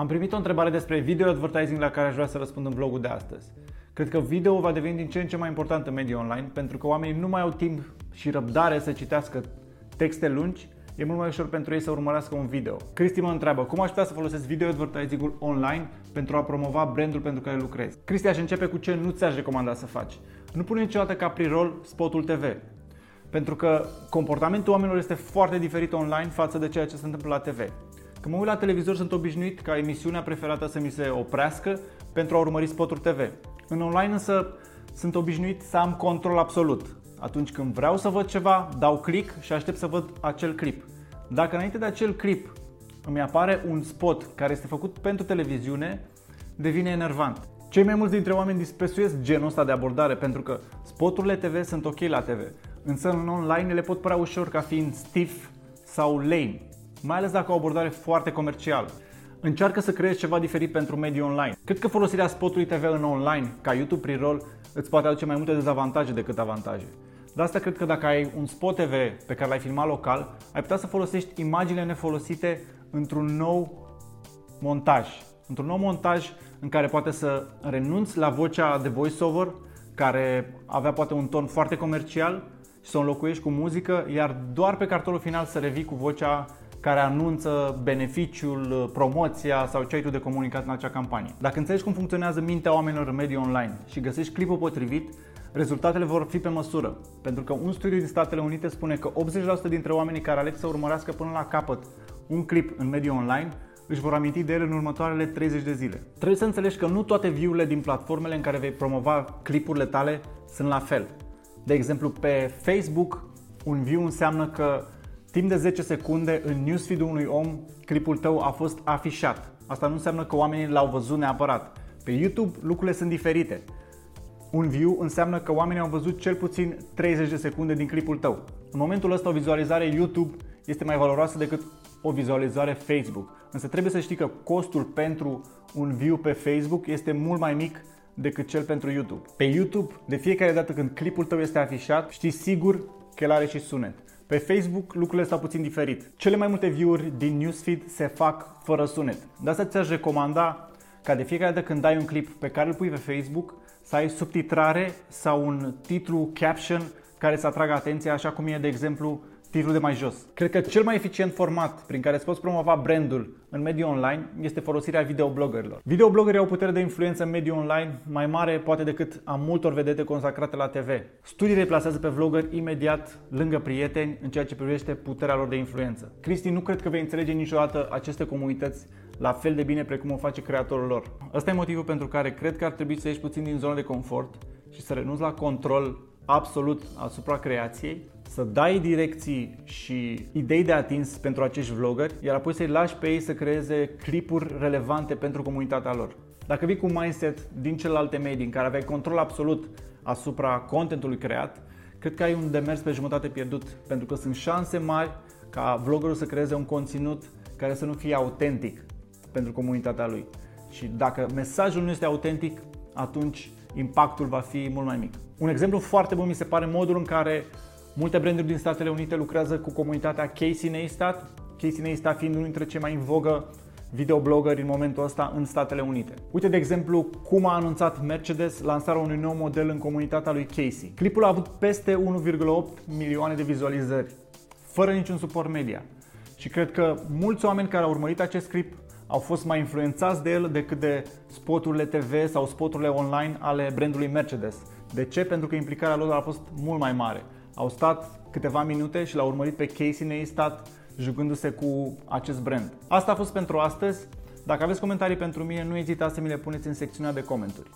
Am primit o întrebare despre video advertising la care aș vrea să răspund în vlogul de astăzi. Cred că video va deveni din ce în ce mai important în mediul online pentru că oamenii nu mai au timp și răbdare să citească texte lungi, e mult mai ușor pentru ei să urmărească un video. Cristi mă întreabă cum aș putea să folosesc video advertising-ul online pentru a promova brandul pentru care lucrezi. Cristi aș începe cu ce nu ți-aș recomanda să faci. Nu pune niciodată ca pre-roll spotul TV. Pentru că comportamentul oamenilor este foarte diferit online față de ceea ce se întâmplă la TV. Când mă uit la televizor, sunt obișnuit ca emisiunea preferată să mi se oprească pentru a urmări spoturi TV. În online însă sunt obișnuit să am control absolut. Atunci când vreau să văd ceva, dau click și aștept să văd acel clip. Dacă înainte de acel clip îmi apare un spot care este făcut pentru televiziune, devine enervant. Cei mai mulți dintre oameni disprețuiesc genul ăsta de abordare pentru că spoturile TV sunt ok la TV, însă în online le pot părea ușor ca fiind stiff sau lame mai ales dacă au o abordare foarte comercială. Încearcă să creezi ceva diferit pentru mediul online. Cred că folosirea spotului TV în online, ca YouTube pre-roll, îți poate aduce mai multe dezavantaje decât avantaje. De asta cred că dacă ai un spot TV pe care l-ai filmat local, ai putea să folosești imaginile nefolosite într-un nou montaj. Într-un nou montaj în care poate să renunți la vocea de voiceover, care avea poate un ton foarte comercial, și să o înlocuiești cu muzică, iar doar pe cartonul final să revii cu vocea care anunță beneficiul, promoția sau ce ai tu de comunicat în acea campanie. Dacă înțelegi cum funcționează mintea oamenilor în mediul online și găsești clipul potrivit, rezultatele vor fi pe măsură. Pentru că un studiu din Statele Unite spune că 80% dintre oamenii care aleg să urmărească până la capăt un clip în mediul online își vor aminti de el în următoarele 30 de zile. Trebuie să înțelegi că nu toate view-urile din platformele în care vei promova clipurile tale sunt la fel. De exemplu, pe Facebook, un view înseamnă că Timp de 10 secunde în newsfeed-ul unui om, clipul tău a fost afișat. Asta nu înseamnă că oamenii l-au văzut neapărat. Pe YouTube lucrurile sunt diferite. Un view înseamnă că oamenii au văzut cel puțin 30 de secunde din clipul tău. În momentul ăsta o vizualizare YouTube este mai valoroasă decât o vizualizare Facebook. Însă trebuie să știi că costul pentru un view pe Facebook este mult mai mic decât cel pentru YouTube. Pe YouTube, de fiecare dată când clipul tău este afișat, știi sigur că el are și sunet. Pe Facebook lucrurile stau puțin diferit. Cele mai multe view-uri din newsfeed se fac fără sunet. De asta ți-aș recomanda ca de fiecare dată când dai un clip pe care îl pui pe Facebook să ai subtitrare sau un titlu caption care să atragă atenția, așa cum e de exemplu titlul de mai jos. Cred că cel mai eficient format prin care îți poți promova brandul în mediul online este folosirea videobloggerilor. Videobloggerii au putere de influență în mediul online mai mare poate decât a multor vedete consacrate la TV. Studiile plasează pe vlogger imediat lângă prieteni în ceea ce privește puterea lor de influență. Cristi, nu cred că vei înțelege niciodată aceste comunități la fel de bine precum o face creatorul lor. Ăsta e motivul pentru care cred că ar trebui să ieși puțin din zona de confort și să renunți la control absolut asupra creației, să dai direcții și idei de atins pentru acești vloggeri, iar apoi să-i lași pe ei să creeze clipuri relevante pentru comunitatea lor. Dacă vii cu un mindset din celelalte medii în care aveai control absolut asupra contentului creat, cred că ai un demers pe jumătate pierdut, pentru că sunt șanse mari ca vloggerul să creeze un conținut care să nu fie autentic pentru comunitatea lui. Și dacă mesajul nu este autentic, atunci impactul va fi mult mai mic. Un exemplu foarte bun mi se pare modul în care multe branduri din Statele Unite lucrează cu comunitatea Casey Neistat, Casey Neistat fiind unul dintre cei mai în vogă videoblogări în momentul ăsta în Statele Unite. Uite de exemplu cum a anunțat Mercedes lansarea unui nou model în comunitatea lui Casey. Clipul a avut peste 1,8 milioane de vizualizări, fără niciun suport media. Și cred că mulți oameni care au urmărit acest clip au fost mai influențați de el decât de spoturile TV sau spoturile online ale brandului Mercedes. De ce? Pentru că implicarea lor a fost mult mai mare. Au stat câteva minute și l-au urmărit pe Casey Neistat jucându-se cu acest brand. Asta a fost pentru astăzi. Dacă aveți comentarii pentru mine, nu ezitați să mi le puneți în secțiunea de comentarii.